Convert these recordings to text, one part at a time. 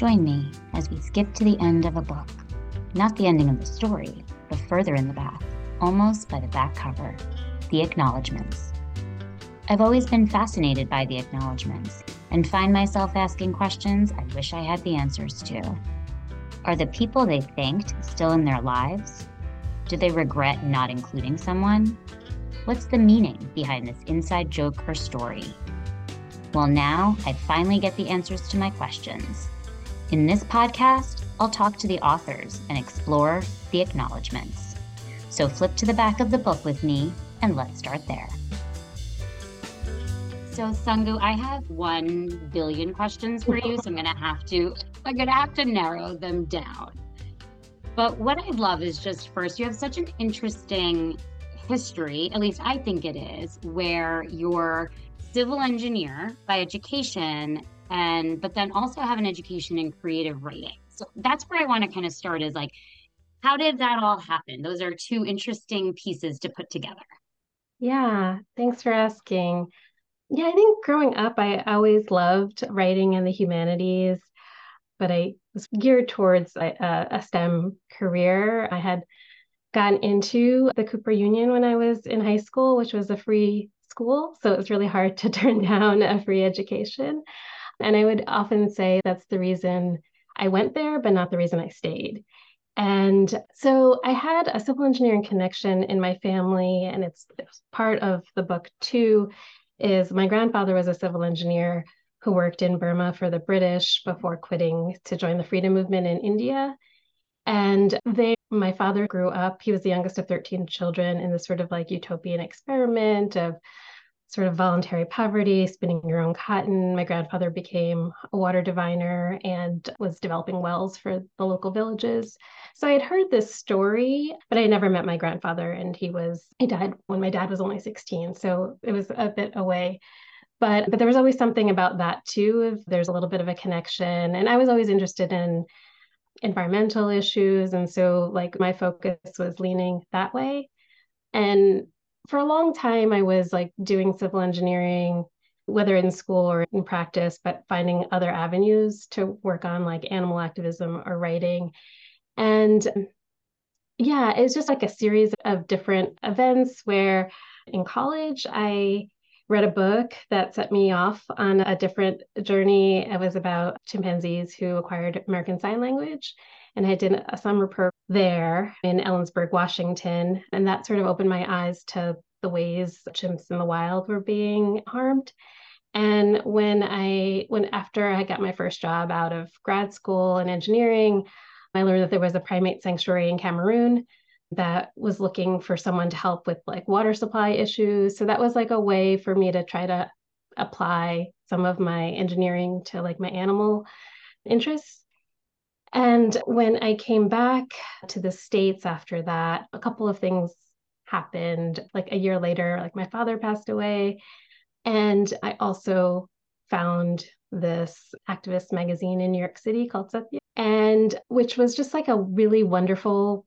Join me as we skip to the end of a book. Not the ending of the story, but further in the back, almost by the back cover, the acknowledgments. I've always been fascinated by the acknowledgments and find myself asking questions I wish I had the answers to. Are the people they thanked still in their lives? Do they regret not including someone? What's the meaning behind this inside joke or story? Well, now I finally get the answers to my questions. In this podcast, I'll talk to the authors and explore the acknowledgments. So flip to the back of the book with me and let's start there. So Sangu, I have one billion questions for you, so I'm gonna have to I'm gonna have to narrow them down. But what I love is just first, you have such an interesting history, at least I think it is, where you're civil engineer by education and but then also have an education in creative writing. So that's where I want to kind of start is like how did that all happen? Those are two interesting pieces to put together. Yeah, thanks for asking. Yeah, I think growing up, I always loved writing in the humanities, but I was geared towards a, a STEM career. I had gotten into the Cooper Union when I was in high school, which was a free school. So it was really hard to turn down a free education. And I would often say that's the reason I went there, but not the reason I stayed. And so I had a civil engineering connection in my family, and it's, part of the book too. Is my grandfather was a civil engineer who worked in Burma for the British before quitting to join the freedom movement in India. And they, my father grew up, he was the youngest of 13 children in this sort of like utopian experiment of sort of voluntary poverty, spinning your own cotton. My grandfather became a water diviner and was developing wells for the local villages. So I had heard this story, but I never met my grandfather. And he was, he died when my dad was only 16. So it was a bit away. But, but there was always something about that too. If there's a little bit of a connection. And I was always interested in environmental issues. And so like my focus was leaning that way. And for a long time, I was like doing civil engineering, whether in school or in practice, but finding other avenues to work on like animal activism or writing. And yeah, it was just like a series of different events where in college, I read a book that set me off on a different journey. It was about chimpanzees who acquired American Sign Language. And I did a summer program there in Ellensburg, Washington. And that sort of opened my eyes to the ways chimps in the wild were being harmed. And when I, when after I got my first job out of grad school in engineering, I learned that there was a primate sanctuary in Cameroon that was looking for someone to help with like water supply issues. So that was like a way for me to try to apply some of my engineering to like my animal interests. And when I came back to the States after that, a couple of things happened. Like a year later, like my father passed away. And I also found this activist magazine in New York City called Satya, and which was just like a really wonderful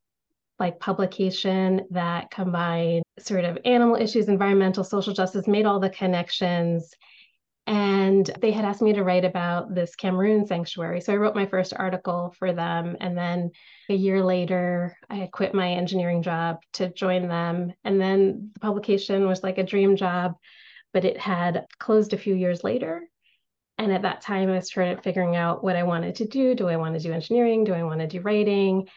like publication that combined sort of animal issues, environmental, social justice, made all the connections and they had asked me to write about this Cameroon sanctuary. So I wrote my first article for them. And then a year later, I quit my engineering job to join them. And then the publication was like a dream job, but it had closed a few years later. And at that time, I was trying to figuring out what I wanted to do. Do I want to do engineering? Do I want to do writing?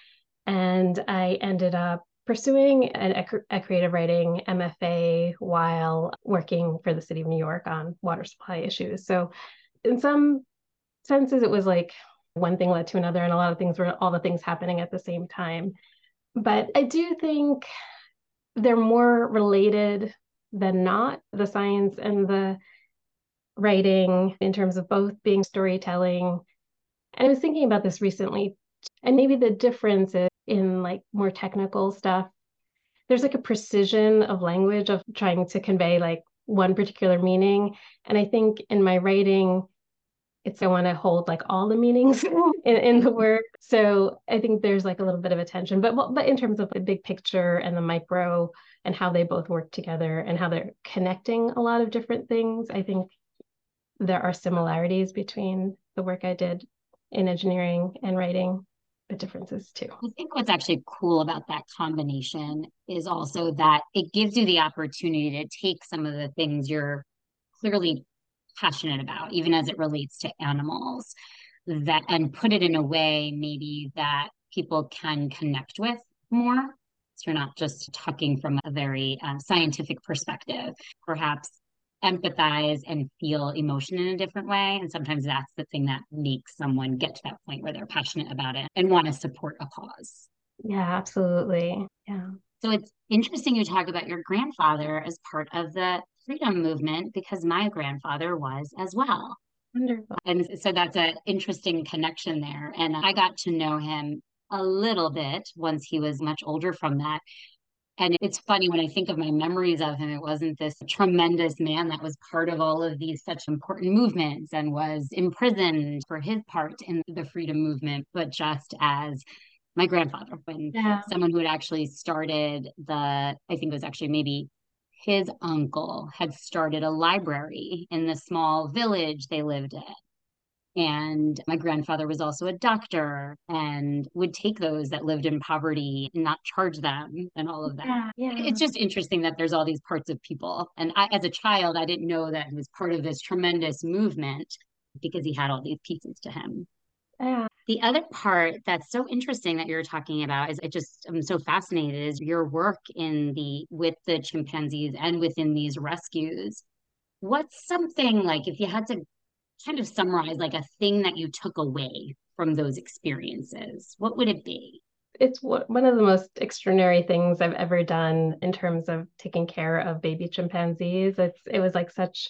And I ended up pursuing an, a creative writing MFA while working for the city of New York on water supply issues. So, in some senses, it was like one thing led to another, and a lot of things were all the things happening at the same time. But I do think they're more related than not the science and the writing in terms of both being storytelling. And I was thinking about this recently, and maybe the difference is in like more technical stuff. There's like a precision of language of trying to convey like one particular meaning. And i think in my writing it's i want to hold like all the meanings in, in the work. So i think there's like a little bit of attention but but in terms of the big picture and the micro and how they both work together and how they're connecting a lot of different things i think there are similarities between the work i did in engineering and writing the differences too. I think what's actually cool about that combination is also that it gives you the opportunity to take some of the things you're clearly passionate about, even as it relates to animals, that and put it in a way maybe that people can connect with more. So you're not just talking from a very um, scientific perspective, perhaps empathize and feel emotion in a different way. And sometimes that's the thing that makes someone get to that point where they're passionate about it and want to support a cause. Yeah, absolutely. Yeah. So it's interesting you talk about your grandfather as part of the freedom movement because my grandfather was as well. Wonderful. And so that's an interesting connection there. And I got to know him a little bit once he was much older from that. And it's funny when I think of my memories of him, it wasn't this tremendous man that was part of all of these such important movements and was imprisoned for his part in the freedom movement, but just as my grandfather, when yeah. someone who had actually started the, I think it was actually maybe his uncle had started a library in the small village they lived in. And my grandfather was also a doctor and would take those that lived in poverty and not charge them and all of that. Yeah, yeah. It's just interesting that there's all these parts of people. And I, as a child, I didn't know that he was part of this tremendous movement because he had all these pieces to him. Yeah. The other part that's so interesting that you're talking about is I just I'm so fascinated is your work in the with the chimpanzees and within these rescues. What's something like if you had to kind of summarize like a thing that you took away from those experiences, what would it be? It's one of the most extraordinary things I've ever done in terms of taking care of baby chimpanzees. It's it was like such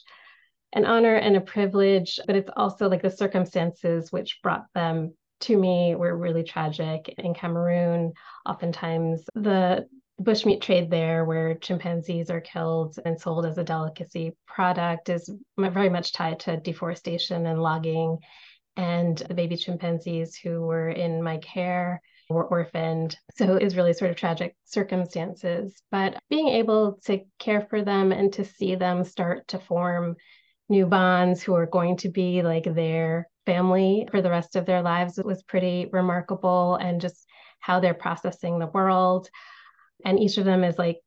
an honor and a privilege, but it's also like the circumstances which brought them to me were really tragic. In Cameroon, oftentimes the bushmeat trade there, where chimpanzees are killed and sold as a delicacy product, is very much tied to deforestation and logging. And the baby chimpanzees who were in my care were orphaned. So it was really sort of tragic circumstances. But being able to care for them and to see them start to form new bonds who are going to be like their family for the rest of their lives was pretty remarkable and just how they're processing the world and each of them is like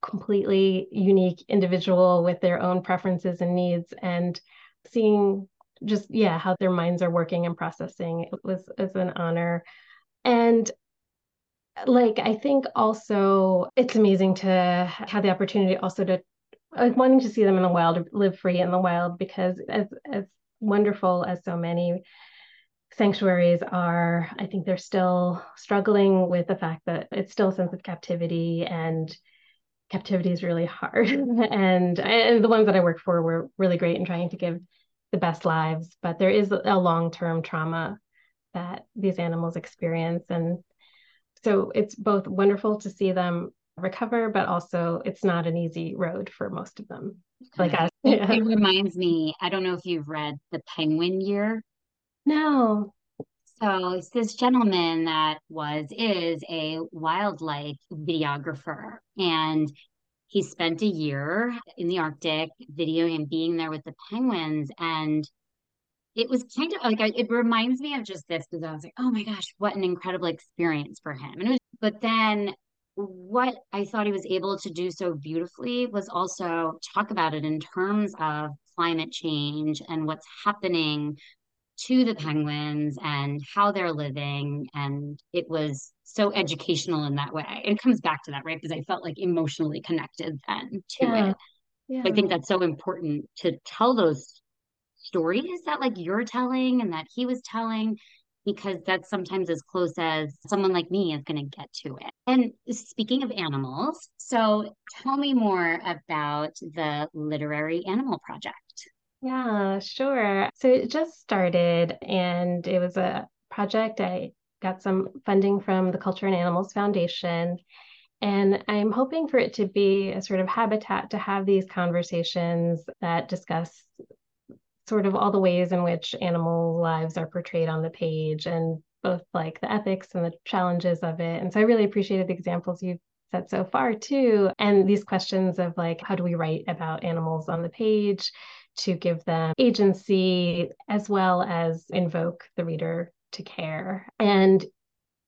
completely unique individual with their own preferences and needs and seeing just yeah how their minds are working and processing it was was an honor. And like i think also it's amazing to have the opportunity also to like wanting to see them in the wild live free in the wild because as as wonderful as so many sanctuaries are, I think they're still struggling with the fact that it's still a sense of captivity and captivity is really hard. and, and the ones that I work for were really great in trying to give the best lives, but there is a long-term trauma that these animals experience. And so it's both wonderful to see them recover, but also it's not an easy road for most of them. Like us. Yeah. It reminds me, I don't know if you've read The Penguin Year no. So it's this gentleman that was is a wildlife videographer and he spent a year in the Arctic videoing and being there with the penguins and it was kind of like it reminds me of just this because I was like, oh my gosh, what an incredible experience for him. And was, but then what I thought he was able to do so beautifully was also talk about it in terms of climate change and what's happening to the penguins and how they're living. And it was so educational in that way. It comes back to that, right? Because I felt like emotionally connected then to yeah. it. Yeah. I think that's so important to tell those stories that like you're telling and that he was telling because that's sometimes as close as someone like me is going to get to it. And speaking of animals, so tell me more about the Literary Animal Project. Yeah, sure. So it just started and it was a project. I got some funding from the Culture and Animals Foundation. And I'm hoping for it to be a sort of habitat to have these conversations that discuss sort of all the ways in which animal lives are portrayed on the page and both like the ethics and the challenges of it. And so I really appreciated the examples you've said so far too. And these questions of like, how do we write about animals on the page? To give them agency as well as invoke the reader to care. And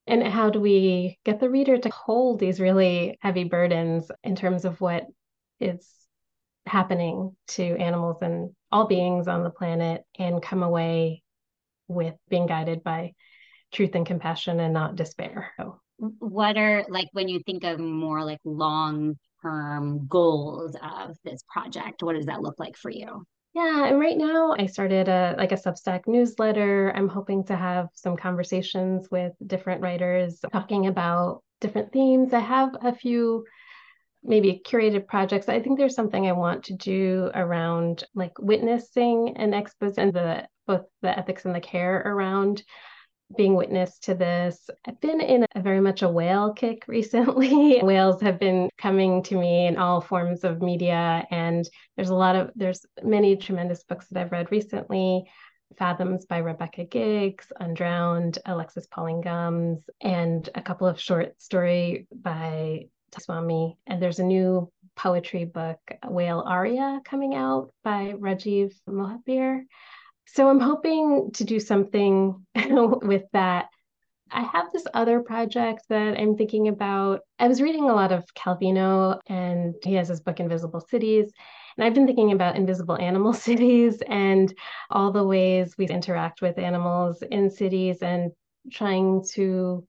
and how do we get the reader to hold these really heavy burdens in terms of what is happening to animals and all beings on the planet and come away with being guided by truth and compassion and not despair. So, what are like when you think of more like long term goals of this project? What does that look like for you? Yeah, and right now I started a like a Substack newsletter. I'm hoping to have some conversations with different writers talking about different themes. I have a few maybe curated projects. I think there's something I want to do around like witnessing and expose and the both the ethics and the care around being witness to this. I've been in a very much a whale kick recently. Whales have been coming to me in all forms of media and there's a lot of there's many tremendous books that I've read recently. Fathoms by Rebecca Giggs, Undrowned, Alexis Pauline Gumbs, and a couple of short story by Swami. And there's a new poetry book, Whale Aria, coming out by Rajiv Mohabir. So I'm hoping to do something with that. I have this other project that I'm thinking about. I was reading a lot of Calvino, and he has his book, Invisible Cities. And I've been thinking about invisible animal cities and all the ways we interact with animals in cities and trying to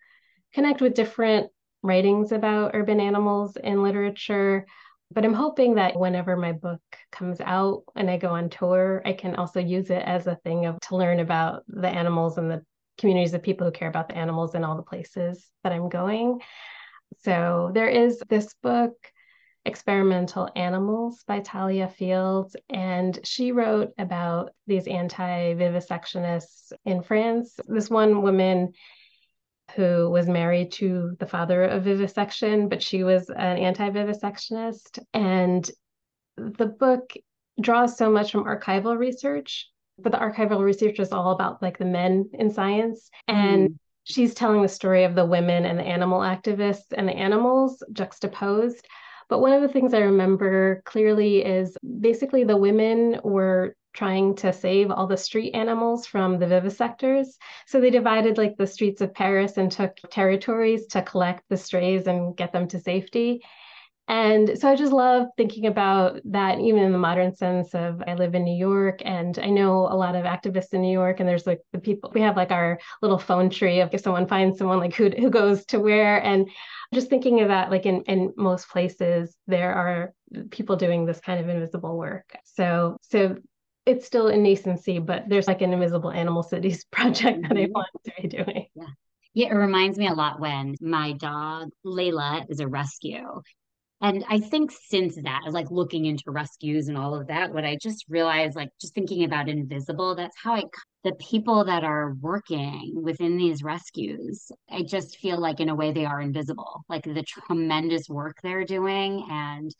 connect with different writings about urban animals in literature. But I'm hoping that whenever my book comes out and I go on tour, I can also use it as a thing of to learn about the animals and the communities of people who care about the animals in all the places that I'm going. So there is this book, Experimental Animals by Thalia Fields, and she wrote about these anti vivisectionists in France. This one woman who was married to the father of vivisection, but she was an anti vivisectionist. And the book draws so much from archival research, but the archival research is all about like the men in science. And mm. she's telling the story of the women and the animal activists and the animals juxtaposed. But one of the things I remember clearly is basically the women were trying to save all the street animals from the vivisectors. So they divided like the streets of Paris and took territories to collect the strays and get them to safety. And so I just love thinking about that, even in the modern sense of I live in New York and I know a lot of activists in New York, and there's like the people we have like our little phone tree of if someone finds someone like who who goes to where. And just thinking of that, like in, in most places, there are people doing this kind of invisible work. So so it's still in nascency, but there's like an invisible animal cities project that I mm-hmm. want to be doing. Yeah. Yeah, it reminds me a lot when my dog Layla is a rescue. And I think since that, like looking into rescues and all of that, what I just realized, like just thinking about invisible, that's how I, the people that are working within these rescues, I just feel like in a way they are invisible, like the tremendous work they're doing. And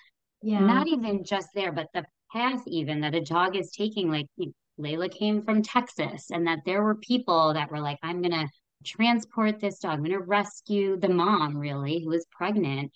yeah. not even just there, but the path even that a dog is taking like layla came from texas and that there were people that were like i'm gonna transport this dog. I'm gonna rescue the mom really who was pregnant.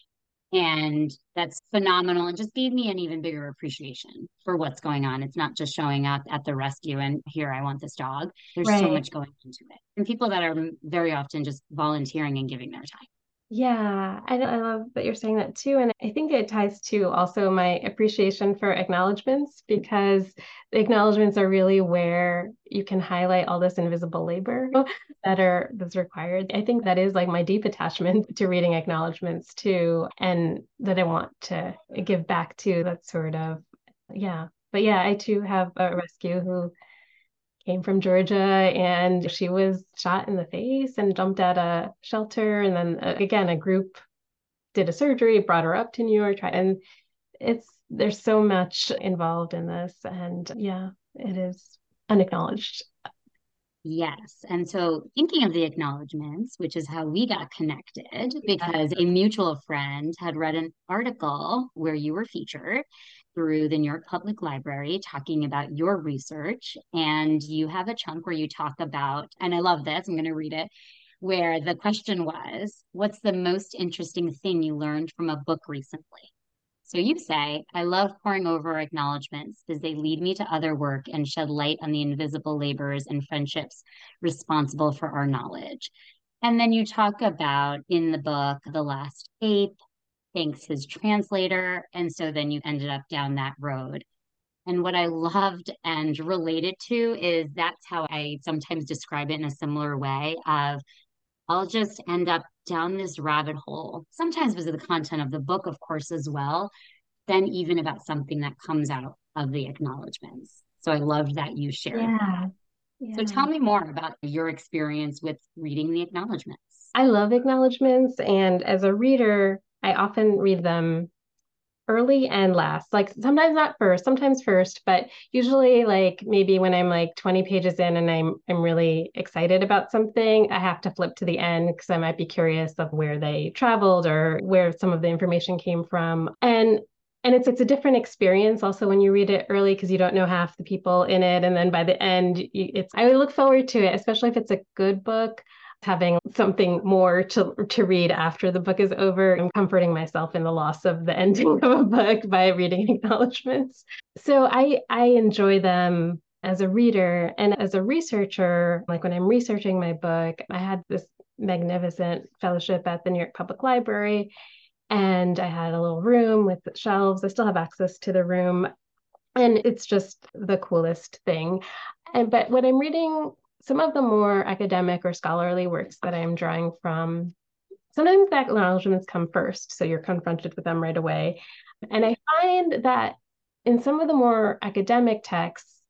And that's phenomenal and just gave me an even bigger appreciation for what's going on. It's not just showing up at the rescue and here i want this dog. There's right. so much going into it. And people that are very often just volunteering and giving their time yeah, I, I love that you're saying that too. And I think it ties to also my appreciation for acknowledgments because the acknowledgments are really where you can highlight all this invisible labor that are that's required. I think that is like my deep attachment to reading acknowledgments too, and that I want to give back to that sort of yeah. But yeah, I too have a rescue who came from Georgia and she was shot in the face and jumped at a shelter. And then uh, again, a group did a surgery, brought her up to New York. And it's, there's so much involved in this. And yeah, it is unacknowledged. Yes. And so thinking of the acknowledgments, which is how we got connected, because a mutual friend had read an article where you were featured through the New York Public Library talking about your research. And you have a chunk where you talk about, and I love this, I'm going to read it, where the question was, What's the most interesting thing you learned from a book recently? So you say, I love poring over acknowledgments as they lead me to other work and shed light on the invisible labors and friendships responsible for our knowledge. And then you talk about in the book, The Last Ape, thanks his translator. And so then you ended up down that road. And what I loved and related to is that's how I sometimes describe it in a similar way of I'll just end up down this rabbit hole, sometimes because of the content of the book, of course, as well, then even about something that comes out of the acknowledgments. So I loved that you shared. Yeah. yeah. So tell me more about your experience with reading the acknowledgments. I love acknowledgments. And as a reader, I often read them early and last like sometimes not first sometimes first but usually like maybe when i'm like 20 pages in and i'm i'm really excited about something i have to flip to the end because i might be curious of where they traveled or where some of the information came from. And and it's it's a different experience also when you read it early because you don't know half the people in it. And then by the end it's i look forward to it especially if it's a good book having something more to to read after the book is over. I'm comforting myself in the loss of the ending of a book by reading acknowledgments. So I I enjoy them as a reader and as a researcher. Like when I'm researching my book, I had this magnificent fellowship at the New York Public Library. And I had a little room with shelves. I still have access to the room. And it's just the coolest thing. And but when I'm reading some of the more academic or scholarly works that I'm drawing from, sometimes the acknowledgments come first. So you're confronted with them right away. And I find that in some of the more academic texts,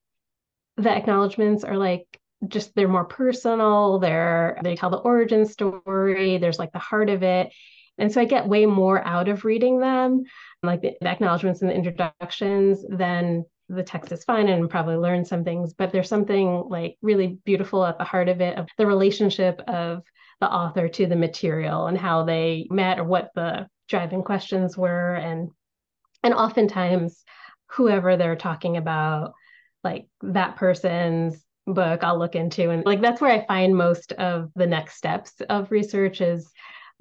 the acknowledgments are like just they're more personal, they're they tell the origin story, there's like the heart of it. And so I get way more out of reading them, like the, the acknowledgments and the introductions, than the text is fine and probably learn some things, but there's something like really beautiful at the heart of it of the relationship of the author to the material and how they met or what the driving questions were. And and oftentimes whoever they're talking about like that person's book I'll look into. And like that's where I find most of the next steps of research is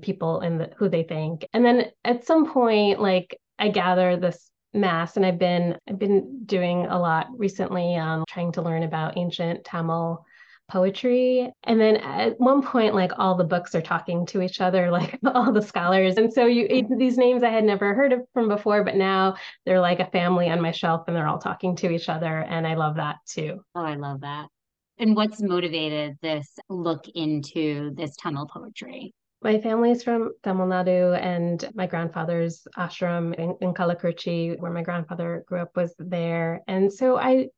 people and the, who they think. And then at some point like I gather this mass and I've been I've been doing a lot recently um trying to learn about ancient Tamil poetry and then at one point like all the books are talking to each other like all the scholars and so you these names I had never heard of from before but now they're like a family on my shelf and they're all talking to each other and I love that too. Oh, I love that. And what's motivated this look into this Tamil poetry? My family is from Tamil Nadu, and my grandfather's ashram in, in Kallakurichi, where my grandfather grew up, was there. And so I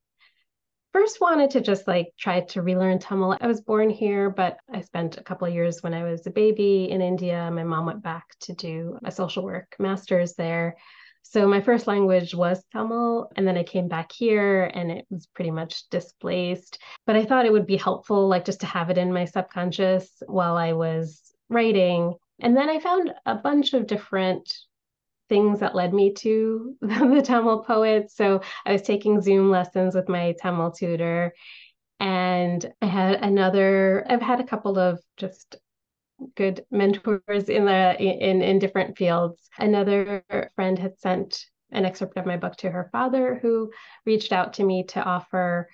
first wanted to just like try to relearn Tamil. I was born here, but I spent a couple of years when I was a baby in India. My mom went back to do a social work master's there. So my first language was Tamil, and then I came back here and it was pretty much displaced. But I thought it would be helpful, like just to have it in my subconscious while I was writing. And then I found a bunch of different things that led me to the Tamil poets. So I was taking Zoom lessons with my Tamil tutor. And I had another, I've had a couple of just good mentors in the in in different fields. Another friend had sent an excerpt of my book to her father who reached out to me to offer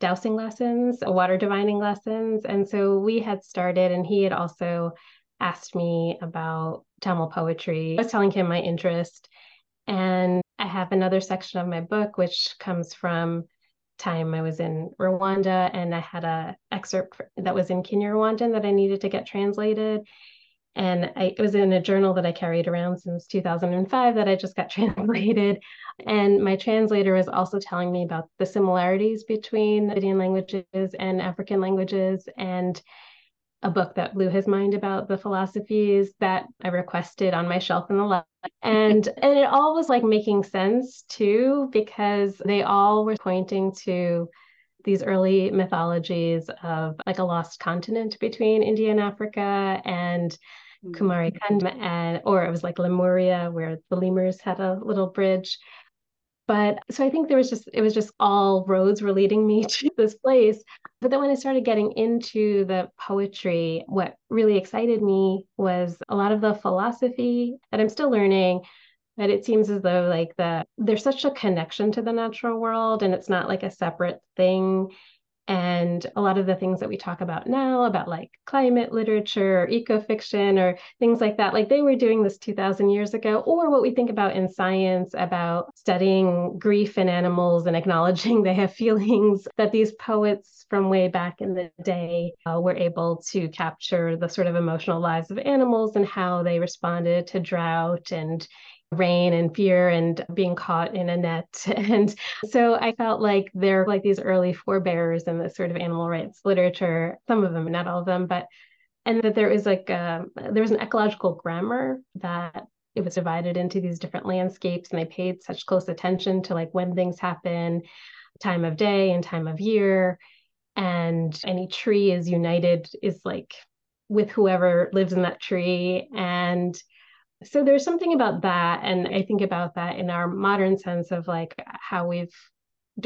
dowsing lessons, water divining lessons. And so we had started, and he had also asked me about Tamil poetry. I was telling him my interest. And I have another section of my book, which comes from time I was in Rwanda, and I had a excerpt that was in Kinyarwandan that I needed to get translated and I, it was in a journal that I carried around since 2005 that I just got translated. And my translator was also telling me about the similarities between Indian languages and African languages, and a book that blew his mind about the philosophies that I requested on my shelf in the lab. And and it all was like making sense too, because they all were pointing to these early mythologies of like a lost continent between India and Africa and mm-hmm. Kumari Kanda and or it was like Lemuria where the lemurs had a little bridge. But so I think there was just it was just all roads were leading me to this place. But then when I started getting into the poetry, what really excited me was a lot of the philosophy that I'm still learning But it seems as though like the there's such a connection to the natural world and it's not like a separate thing. And a lot of the things that we talk about now, about like climate literature or ecofiction or things like that, like they were doing this 2000 years ago, or what we think about in science about studying grief in animals and acknowledging they have feelings, that these poets from way back in the day uh, were able to capture the sort of emotional lives of animals and how they responded to drought and rain and fear and being caught in a net. And so I felt like they're like these early forebears in the sort of animal rights literature, some of them, not all of them, but and that there is like a, um, there was an ecological grammar that it was divided into these different landscapes and they paid such close attention to like when things happen time of day and time of year and any tree is united is like with whoever lives in that tree and so there's something about that and i think about that in our modern sense of like how we've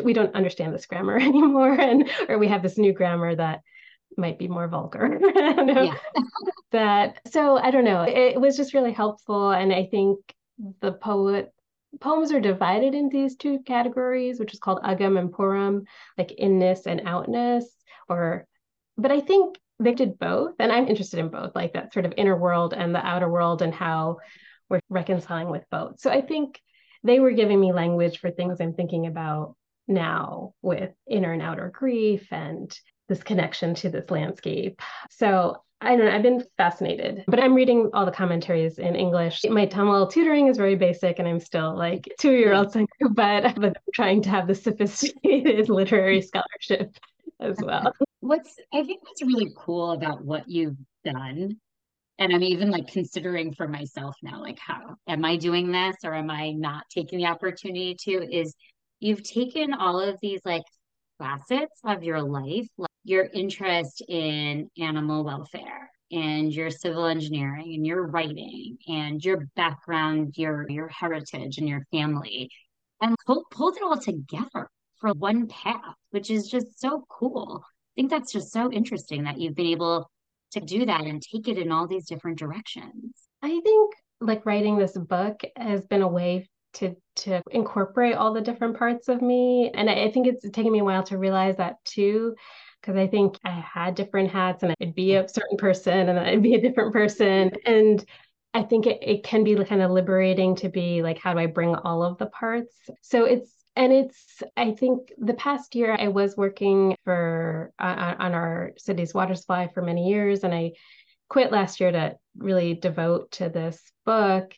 we don't understand this grammar anymore and or we have this new grammar that might be more vulgar. Yeah. that so i don't know. It, it was just really helpful and i think the poet poems are divided into these two categories which is called agam and puram like inness and outness or but i think they did both and i'm interested in both like that sort of inner world and the outer world and how we're reconciling with both so i think they were giving me language for things i'm thinking about now with inner and outer grief and this connection to this landscape so I don't know. I've been fascinated, but I'm reading all the commentaries in English. My Tamil tutoring is very basic, and I'm still like two year old, but, but I'm trying to have the sophisticated literary scholarship as well. What's I think what's really cool about what you've done, and I'm even like considering for myself now, like how am I doing this or am I not taking the opportunity to? Is you've taken all of these like facets of your life, like your interest in animal welfare and your civil engineering and your writing and your background, your your heritage and your family, and pulled, pulled it all together for one path, which is just so cool. Think that's just so interesting that you've been able to do that and take it in all these different directions. I think like writing this book has been a way to to incorporate all the different parts of me and I, I think it's taken me a while to realize that too because I think I had different hats and I'd be a certain person and I'd be a different person and I think it, it can be kind of liberating to be like, how do I bring all of the parts? So it's and it's i think the past year i was working for uh, on our city's water supply for many years and i quit last year to really devote to this book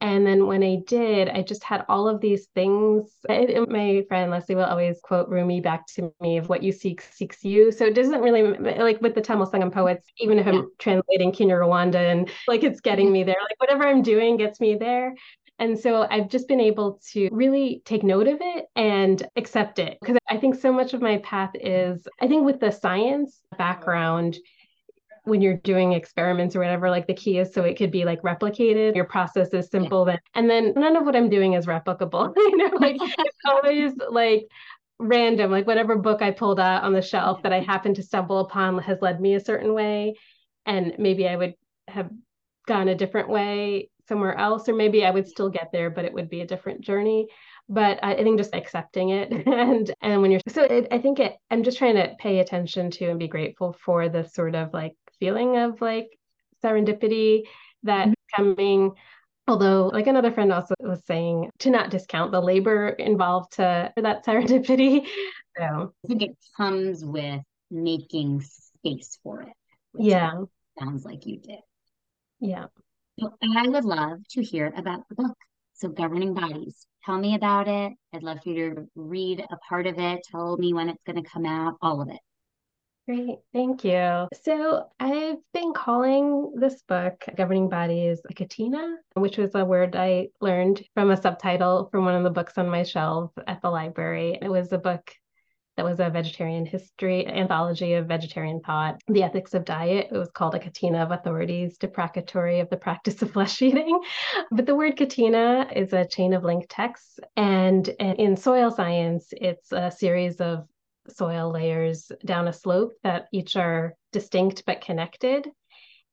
and then when I did, I just had all of these things. my friend Leslie will always quote Rumi back to me of what you seek seeks you. So it doesn't really like with the Tamil Sangam poets, even if I'm translating Kinyarwanda and like it's getting me there, like whatever I'm doing gets me there. And so I've just been able to really take note of it and accept it. Because I think so much of my path is, I think with the science background, when you're doing experiments or whatever, like the key is so it could be like replicated. Your process is simple then. And then none of what I'm doing is replicable. you know, like it's always like random, like whatever book I pulled out on the shelf that I happen to stumble upon has led me a certain way. And maybe I would have gone a different way somewhere else, or maybe I would still get there, but it would be a different journey. But I, think just accepting it and and when you're so it, I think it, I'm just trying to pay attention to and be grateful for the sort of like feeling of like serendipity that mm-hmm. coming. Although like another friend also was saying to not discount the labor involved to for that serendipity. So. I think it comes with making space for it yeah. sounds like you did. Yeah so i would love to hear about the book. So governing bodies. Tell me about it. I'd love for you to read a part of it. Tell me when it's going to come out all of it. Great, thank you. So I've been calling this book Governing Bodies a catena, which was a word I learned from a subtitle from one of the books on my shelf at the library. It was a book that was a vegetarian history anthology of vegetarian thought, the ethics of diet. It was called a Catena of authorities deprecatory of the practice of flesh eating. But the word catena is a chain of linked texts. And in soil science, it's a series of soil layers down a slope that each are distinct but connected.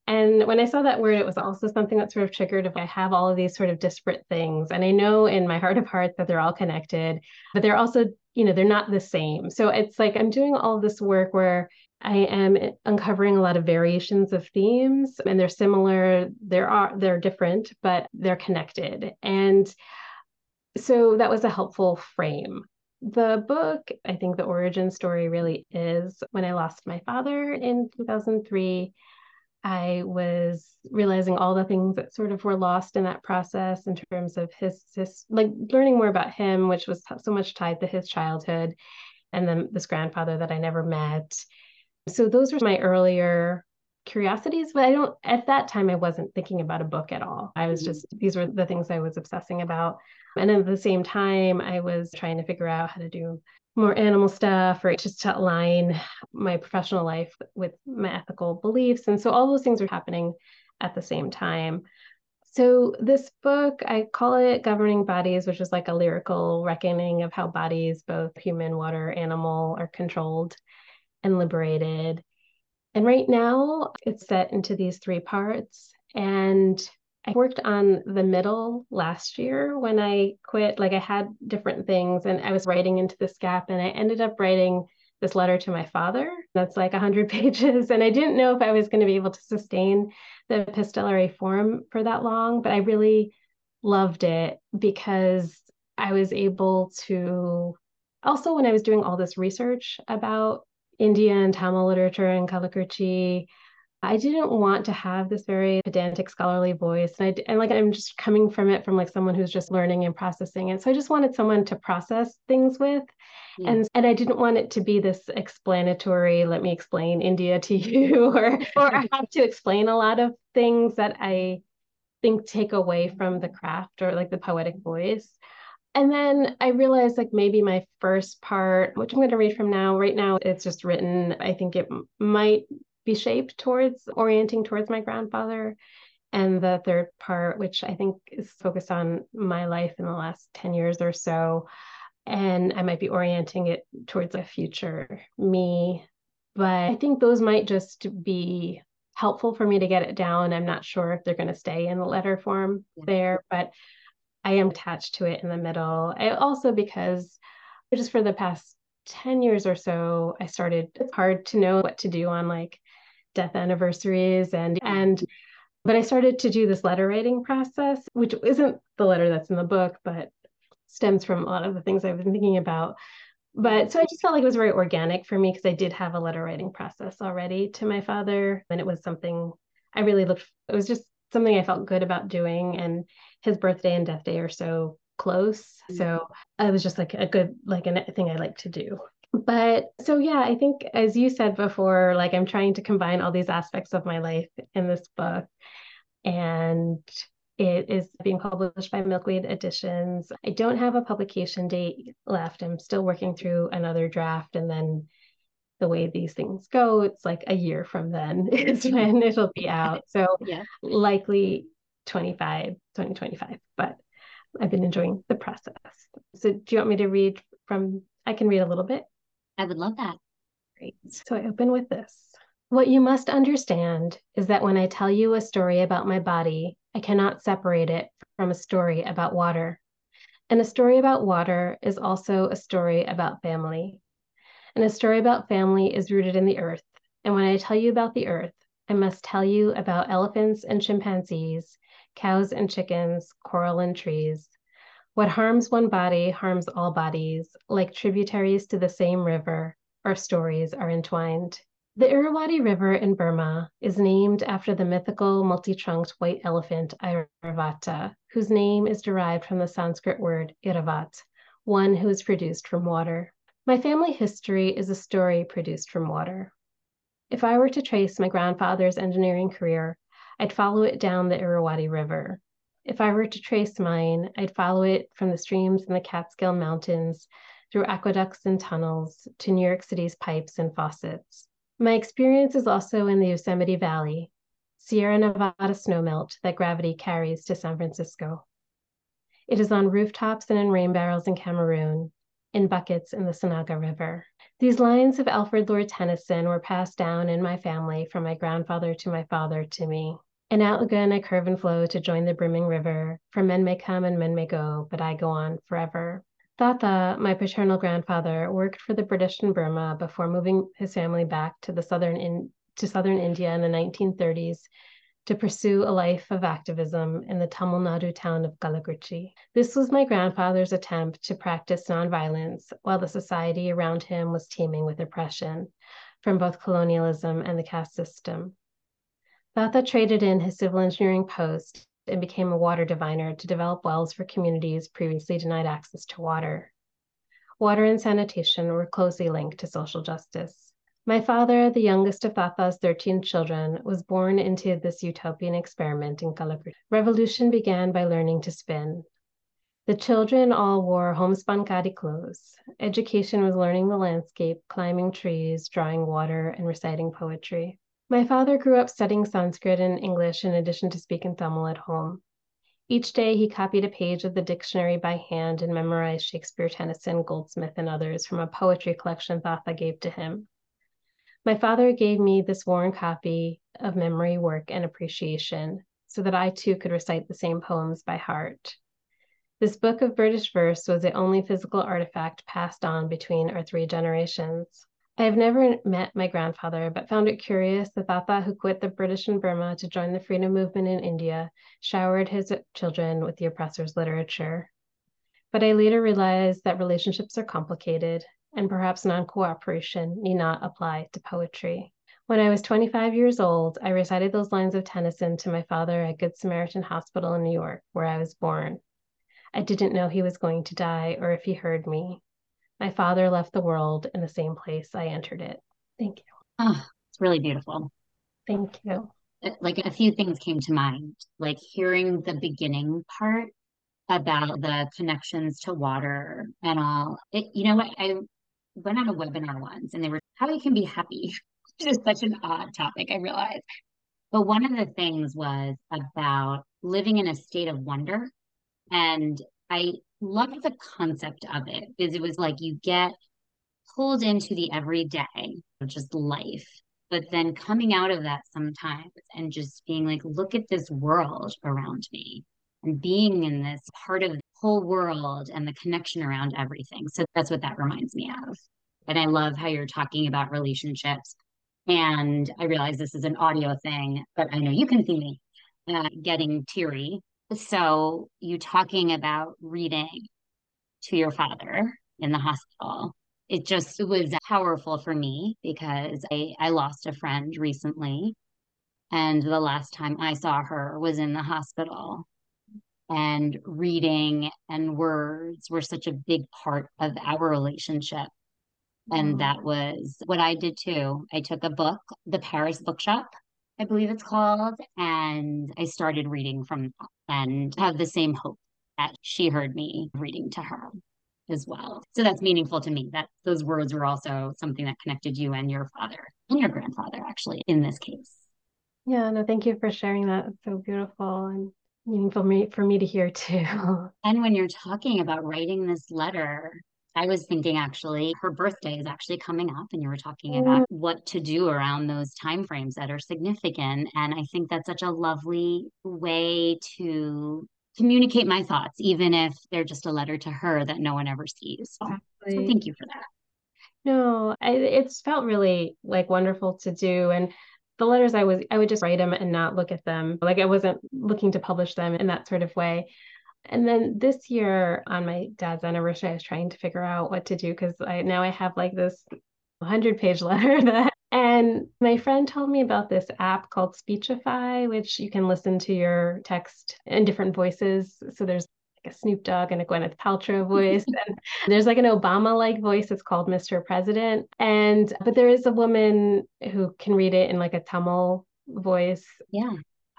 And when I saw that word, it was also something that sort of triggered if I have all of these sort of disparate things. And I know in my heart of hearts that they're all connected, but they're also, you know, they're not the same. So it's like I'm doing all this work where I am uncovering a lot of variations of themes and they're similar, there are they're different, but they're connected. And so that was a helpful frame. The book, I think the origin story really is when I lost my father in 2003 I was realizing all the things that sort of were lost in that process in terms of his, his like learning more about him, which was so much tied to his childhood, and then this grandfather that I never met. So those were my earlier curiosities, but I don't at that time I wasn't thinking about a book at all. I was mm-hmm. just these were the things I was obsessing about. And at the same time, I was trying to figure out how to do more animal stuff or just to align my professional life with my ethical beliefs. And so all those things are happening at the same time. So this book, I call it Governing Bodies, which is like a lyrical reckoning of how bodies, both human, water, animal, are controlled and liberated. And right now it's set into these three parts. And I worked on the middle last year when I quit. Like I had different things and I was writing into this gap and I ended up writing this letter to my father. That's like 100 pages. And I didn't know if I was going to be able to sustain the epistolary form for that long, but I really loved it because I was able to also, when I was doing all this research about India and Tamil literature and Kallakurichi, I didn't want to have this very pedantic scholarly voice. And I and like I'm just coming from it from like someone who's just learning and processing it. So I just wanted someone to process things with. Yeah. And and I didn't want it to be this explanatory, let me explain India to you, or or I have to explain a lot of things that I think take away from the craft or like the poetic voice. And then I realized like maybe my first part, which I'm going to read from now, right now it's just written. I think it might be shaped towards orienting towards my grandfather. And the third part, which I think is focused on my life in the last 10 years or so. And I might be orienting it towards a future me. But I think those might just be helpful for me to get it down. I'm not sure if they're going to stay in the letter form yeah. there, but I am attached to it in the middle. I also, because just for the past 10 years or so, I started, it's hard to know what to do on like death anniversaries and and but I started to do this letter writing process, which isn't the letter that's in the book, but stems from a lot of the things I've been thinking about. But so I just felt like it was very organic for me because I did have a letter writing process already to my father. And it was something I really looked, it was just something I felt good about doing. And his birthday and death day are so close. Mm-hmm. So it was just like a good, like a thing I like to do. But so, yeah, I think as you said before, like I'm trying to combine all these aspects of my life in this book. And it is being published by Milkweed Editions. I don't have a publication date left. I'm still working through another draft. And then the way these things go, it's like a year from then is when it'll be out. So yeah. likely 25, 2025. But I've been enjoying the process. So do you want me to read from I can read a little bit. I would love that. Great. So I open with this. What you must understand is that when I tell you a story about my body, I cannot separate it from a story about water. And a story about water is also a story about family. And a story about family is rooted in the earth. And when I tell you about the earth, I must tell you about elephants and chimpanzees, cows and chickens, coral and trees, what harms one body harms all bodies. Like tributaries to the same river, our stories are entwined. The Irrawaddy River in Burma is named after the mythical multi-trunked white elephant Airavata, whose name is derived from the Sanskrit word Iravat, one who is produced from water. My family history is a story produced from water. If I were to trace my grandfather's engineering career, I'd follow it down the Irrawaddy River, if I were to trace mine, I'd follow it from the streams in the Catskill Mountains through aqueducts and tunnels to New York City's pipes and faucets. My experience is also in the Yosemite Valley, Sierra Nevada snowmelt that gravity carries to San Francisco. It is on rooftops and in rain barrels in Cameroon, in buckets in the Sanaga River. These lines of Alfred Lord Tennyson were passed down in my family from my grandfather to my father to me. And out again I curve and flow to join the brimming river, for men may come and men may go, but I go on forever. Tata, my paternal grandfather, worked for the British in Burma before moving his family back to the southern in, to southern India in the 1930s to pursue a life of activism in the Tamil Nadu town of Kallakurichi. This was my grandfather's attempt to practice nonviolence while the society around him was teeming with oppression from both colonialism and the caste system. Tata traded in his civil engineering post and became a water diviner to develop wells for communities previously denied access to water. Water and sanitation were closely linked to social justice. My father, the youngest of Tata's 13 children, was born into this utopian experiment in Kallakurichi. Revolution began by learning to spin. The children all wore homespun khadi clothes. Education was learning the landscape, climbing trees, drawing water, and reciting poetry. My father grew up studying Sanskrit and English in addition to speaking Tamil at home. Each day he copied a page of the dictionary by hand and memorized Shakespeare, Tennyson, Goldsmith, and others from a poetry collection Tata gave to him. My father gave me this worn copy of memory work and appreciation so that I too could recite the same poems by heart. This book of British verse was the only physical artifact passed on between our three generations. I have never met my grandfather, but found it curious that Tata, who quit the British in Burma to join the freedom movement in India, showered his children with the oppressor's literature. But I later realized that relationships are complicated and perhaps non cooperation need not apply to poetry. When I was 25 years old, I recited those lines of Tennyson to my father at Good Samaritan Hospital in New York, where I was born. I didn't know he was going to die or if he heard me. My father left the world in the same place I entered it. Thank you. Oh, it's really beautiful. Thank you. Uh, like a few things came to mind, like hearing the beginning part about the connections to water and all. It, you know what? I went on a webinar once and they were how you can be happy. Which is such an odd topic, I realize. But one of the things was about living in a state of wonder. And I loved the concept of it because it was like you get pulled into the everyday of just life. But then coming out of that sometimes and just being like, look at this world around me and being in this part of the whole world and the connection around everything. So that's what that reminds me of. And I love how you're talking about relationships. And I realize this is an audio thing, but I know you can see me uh, getting teary. So you talking about reading to your father in the hospital. It just was powerful for me because I, I lost a friend recently. And the last time I saw her was in the hospital and reading and words were such a big part of our relationship. And mm. that was what I did too. I took a book, The Paris Bookshop, I believe it's called, and I started reading from and have the same hope that she heard me reading to her as well. So that's meaningful to me that those words were also something that connected you and your father and your grandfather actually in this case. Yeah, no, thank you for sharing that. It's so beautiful and meaningful me for me to hear too. And when you're talking about writing this letter, I was thinking actually her birthday is actually coming up and you were talking about mm. what to do around those time frames that are significant and I think that's such a lovely way to communicate my thoughts even if they're just a letter to her that no one ever sees. So, so thank you for that. No, I, it's felt really like wonderful to do and the letters I was I would just write them and not look at them. Like I wasn't looking to publish them in that sort of way. And then this year on my dad's anniversary, I was trying to figure out what to do because I now I have like this 100 page letter that and my friend told me about this app called Speechify, which you can listen to your text in different voices. So there's like a Snoop Dogg and a Gwyneth Paltrow voice. and there's like an Obama like voice. It's called Mr. President. And, but there is a woman who can read it in like a Tamil voice. Yeah.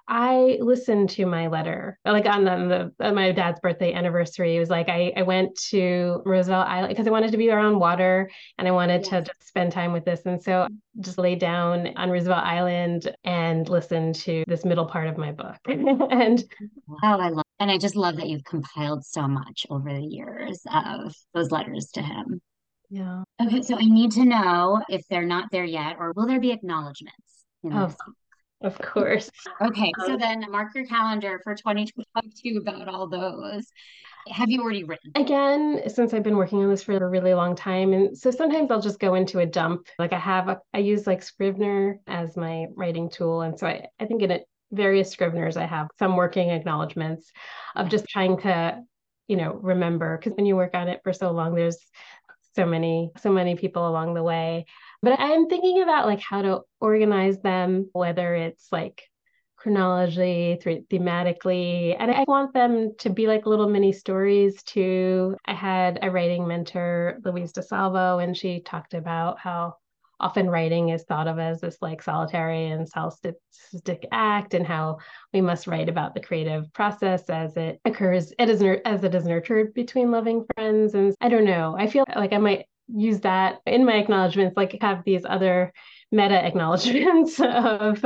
I listened to my letter, uh, like on the, the my dad's birthday anniversary. It was like I, I went to Roosevelt Island because I wanted to be around water and I wanted yes. to just spend time with this. And so just lay down on Roosevelt Island and listen to this middle part of my book. and wow, I love and I just love that you've compiled so much over the years of those letters to him. Yeah. Okay, so I need to know if they're not there yet, or will there be acknowledgments? oh, of course. Okay, um, so then mark your calendar for 2022 about all those. Have you already written? Again, since I've been working on this for a really long time. And so sometimes I'll just go into a dump. Like I have, a, I use like Scrivener as my writing tool. And so I, I think in it, various Scriveners, I have some working acknowledgments of just trying to, you know, remember. Because when you work on it for so long, there's so many, so many people along the way. But I'm thinking about like how to organize them, whether it's like chronology, thematically, and I want them to be like little mini stories too. I had a writing mentor, Louise DeSalvo, and she talked about how often writing is thought of as this like solitary and solipsistic act and how we must write about the creative process as it occurs it is as it is nurtured between loving friends and i don't know i feel like i might use that in my acknowledgments like have these other meta acknowledgments of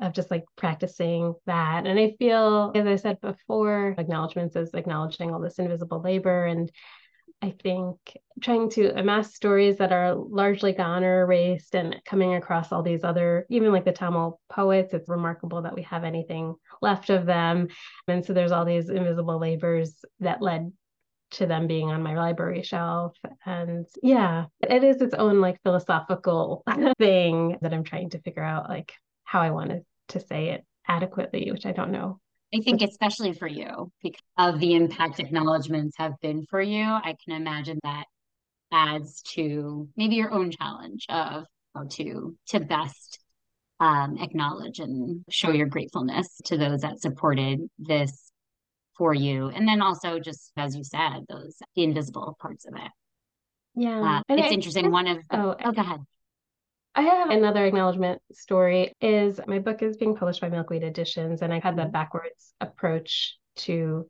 of just like practicing that and i feel as i said before acknowledgments is acknowledging all this invisible labor and I think trying to amass stories that are largely gone or erased and coming across all these other, even like the Tamil poets, it's remarkable that we have anything left of them. And so there's all these invisible labors that led to them being on my library shelf. And yeah, it is its own like philosophical thing that I'm trying to figure out like how I wanted to say it adequately, which I don't know I think especially for you, because of the impact acknowledgments have been for you, I can imagine that adds to maybe your own challenge of how to to best um, acknowledge and show your gratefulness to those that supported this for you, and then also just as you said, those the invisible parts of it. Yeah, uh, it's I, interesting. One of oh, oh, go ahead. I have another acknowledgement story is my book is being published by Milkweed Editions and I had the mm-hmm. backwards approach to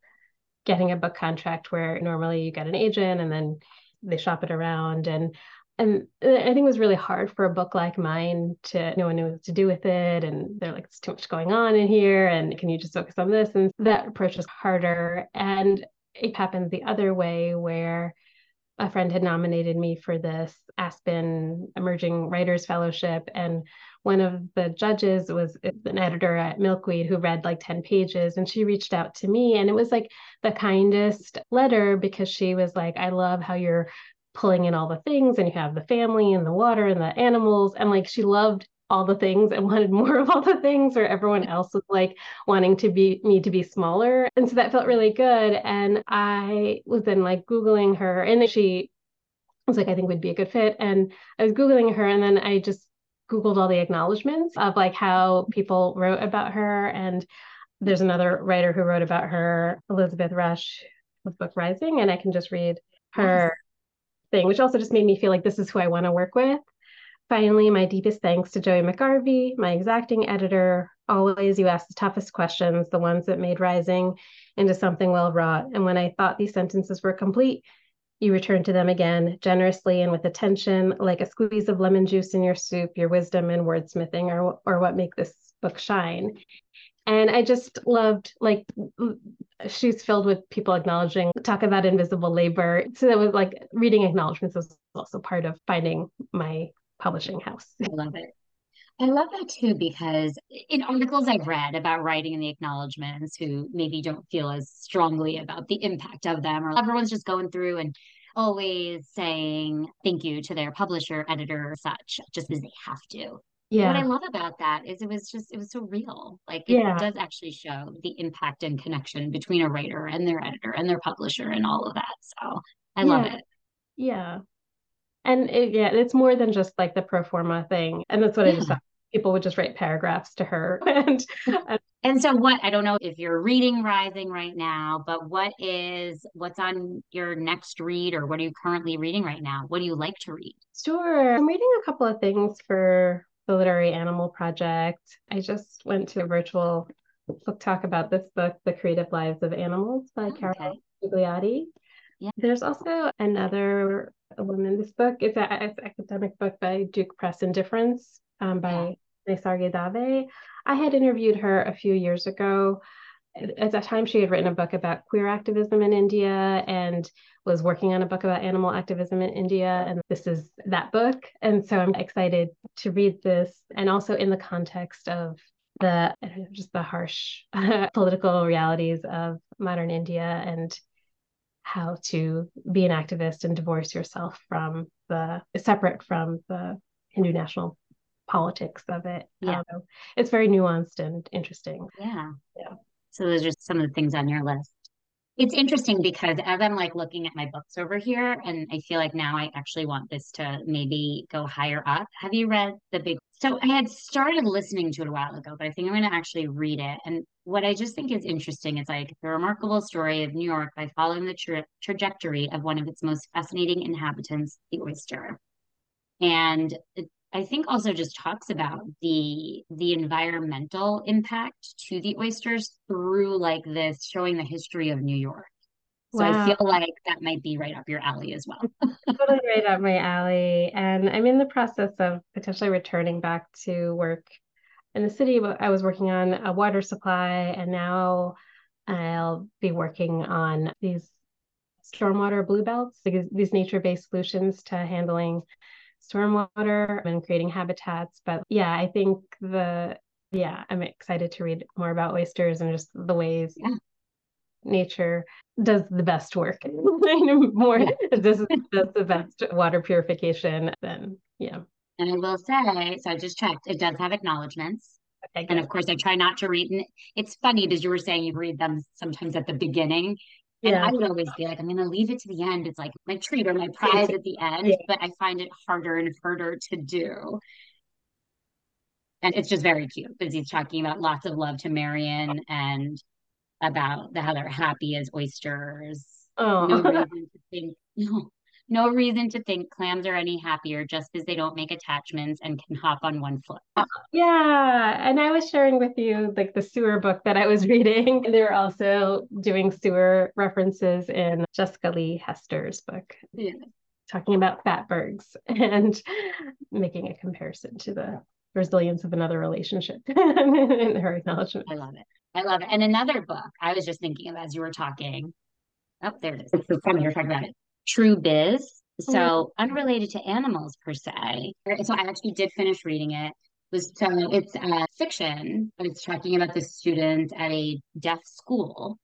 getting a book contract where normally you get an agent and then they shop it around and and I think it was really hard for a book like mine to no one knew what to do with it and they're like it's too much going on in here and can you just focus on this and that approach is harder and it happened the other way where a friend had nominated me for this Aspen Emerging Writers Fellowship. And one of the judges was an editor at Milkweed who read like 10 pages. And she reached out to me. And it was like the kindest letter because she was like, I love how you're pulling in all the things and you have the family and the water and the animals. And like she loved all the things and wanted more of all the things where everyone else was like wanting to be me to be smaller. And so that felt really good. And i was then like googling her and she was like i think would be a good fit. And i was googling her and then i just googled all the acknowledgments of like how people wrote about her. And there's another writer who wrote about her elizabeth rush with book rising and i can just read her thing which also just made me feel like this is who i want to work with Finally, my deepest thanks to Joey McGarvey, my exacting editor. Always, you ask the toughest questions, the ones that made Rising into something well wrought. And when I thought these sentences were complete, you returned to them again, generously and with attention, like a squeeze of lemon juice in your soup. Your wisdom and wordsmithing are, are what make this book shine. And I just loved, like, she's filled with people acknowledging, talk about invisible labor. So that was like reading acknowledgments was also part of finding my publishing house. I love it. I love that too because in articles I've read about writing in the acknowledgments who maybe don't feel as strongly about the impact of them, or everyone's just going through and always saying thank you to their publisher, editor, or such, just because they have to. Yeah. What I love about that is it was just it was so real. Like it yeah. does actually show the impact and connection between a writer and their editor and their publisher and all of that. So I yeah. love it. Yeah and it, yeah it's more than just like the pro forma thing and that's what yeah. i just thought people would just write paragraphs to her and and so what i don't know if you're reading rising right now but what is what's on your next read or what are you currently reading right now what do you like to read sure i'm reading a couple of things for the literary animal project i just went to a virtual book talk about this book, The Creative Lives of Animals by oh, Carol Gigliotti. Yeah. There's also another woman. This book is an academic book by Duke Press Indifference um, by Naisargi Dave. I had interviewed her a few years ago. At that time, she had written a book about queer activism in India and was working on a book about animal activism in India. And this is that book. And so I'm excited to read this. And also in the context of the just the harsh political realities of modern India and how to be an activist and divorce yourself from the separate from the Hindu national politics of it. Yeah. Um, it's very nuanced and interesting. Yeah. Yeah. So those are some of the things on your list. It's interesting because as I'm like looking at my books over here, and I feel like now I actually want this to maybe go higher up. Have you read The Big? So I had started listening to it a while ago, but I think I'm going to actually read it. And what I just think is interesting is like the remarkable story of New York by following the tra- trajectory of one of its most fascinating inhabitants, the oyster. And it, I think also just talks about the the environmental impact to the oysters through like this showing the history of New York. So wow. I feel like that might be right up your alley as well. totally right up my alley. And I'm in the process of potentially returning back to work in the city. I was working on a water supply and now I'll be working on these stormwater blue belts, these nature-based solutions to handling stormwater and creating habitats. But yeah, I think the yeah, I'm excited to read more about oysters and just the ways yeah. nature does the best work. more yeah. does, does the best water purification than yeah. And I will say, so I just checked, it does have acknowledgments. Okay, and of course, I try not to read. And it's funny because you were saying you read them sometimes at the beginning. And yeah. I would always be like, I'm going to leave it to the end. It's like my treat or my prize at the end, yeah. but I find it harder and harder to do. And it's just very cute because he's talking about lots of love to Marion and about the, how they're happy as oysters. Oh. No reason to think, no, no reason to think clams are any happier just because they don't make attachments and can hop on one foot. Uh, yeah. And I was sharing with you like the sewer book that I was reading. They were also doing sewer references in Jessica Leigh Hester's book. Yeah. Talking about fatbergs and making a comparison to the resilience of another relationship in her acknowledgement. I love it. I love it. And another book I was just thinking of as you were talking. Oh, there it is. It's so funny you're talking about it. True Biz. So mm-hmm. unrelated to animals per se. So I actually did finish reading it. it was so it's uh, fiction, but it's talking about the students at a deaf school.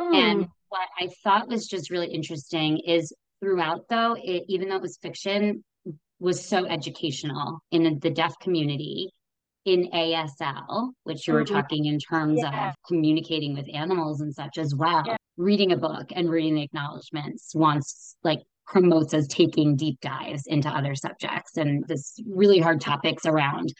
Mm. And what I thought was just really interesting is throughout though, it, even though it was fiction, was so educational in the deaf community in ASL, which you were mm-hmm. talking in terms yeah. of communicating with animals and such as well. Yeah. Reading a book and reading the acknowledgments once like promotes as taking deep dives into other subjects and this really hard topics around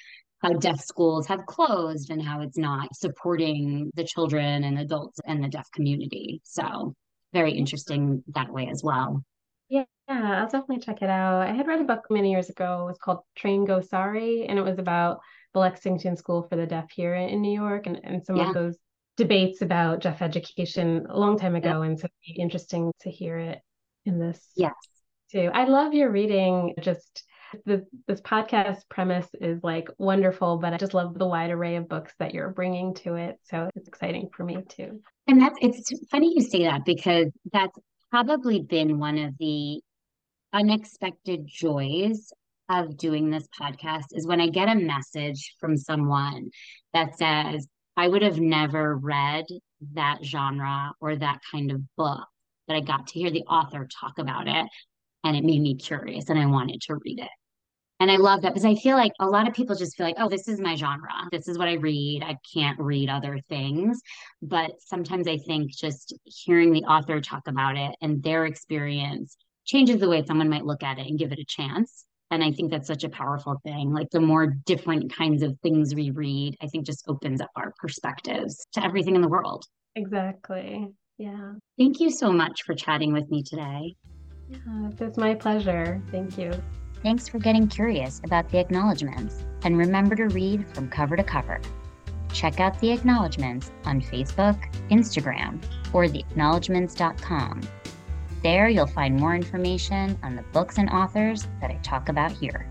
how deaf schools have closed and how it's not supporting the children and adults and the deaf community. So very interesting that way as well. Yeah, I'll definitely check it out. I had read a book many years ago. It was called Train Go Sorry, and it was about the Lexington School for the Deaf here in New York and, and some yeah. of those debates about deaf education a long time ago. Yeah. And so it'd be interesting to hear it in this. Yes. Too. I love your reading. Just the, this podcast premise is like wonderful, but I just love the wide array of books that you're bringing to it. So it's exciting for me too. And that's, it's funny you say that because that's probably been one of the unexpected joys of doing this podcast is when I get a message from someone that says, I would have never read that genre or that kind of book, but I got to hear the author talk about it and it made me curious and I wanted to read it. And I love that because I feel like a lot of people just feel like, oh, this is my genre. This is what I read. I can't read other things. But sometimes I think just hearing the author talk about it and their experience changes the way someone might look at it and give it a chance. And I think that's such a powerful thing. Like the more different kinds of things we read, I think just opens up our perspectives to everything in the world. Exactly. Yeah. Thank you so much for chatting with me today. Yeah, it's my pleasure. Thank you. Thanks for getting curious about the acknowledgments. And remember to read from cover to cover. check out the acknowledgements on Facebook, Instagram, or theacknowledgements.com. There you'll find more information on the books and authors that I talk about here.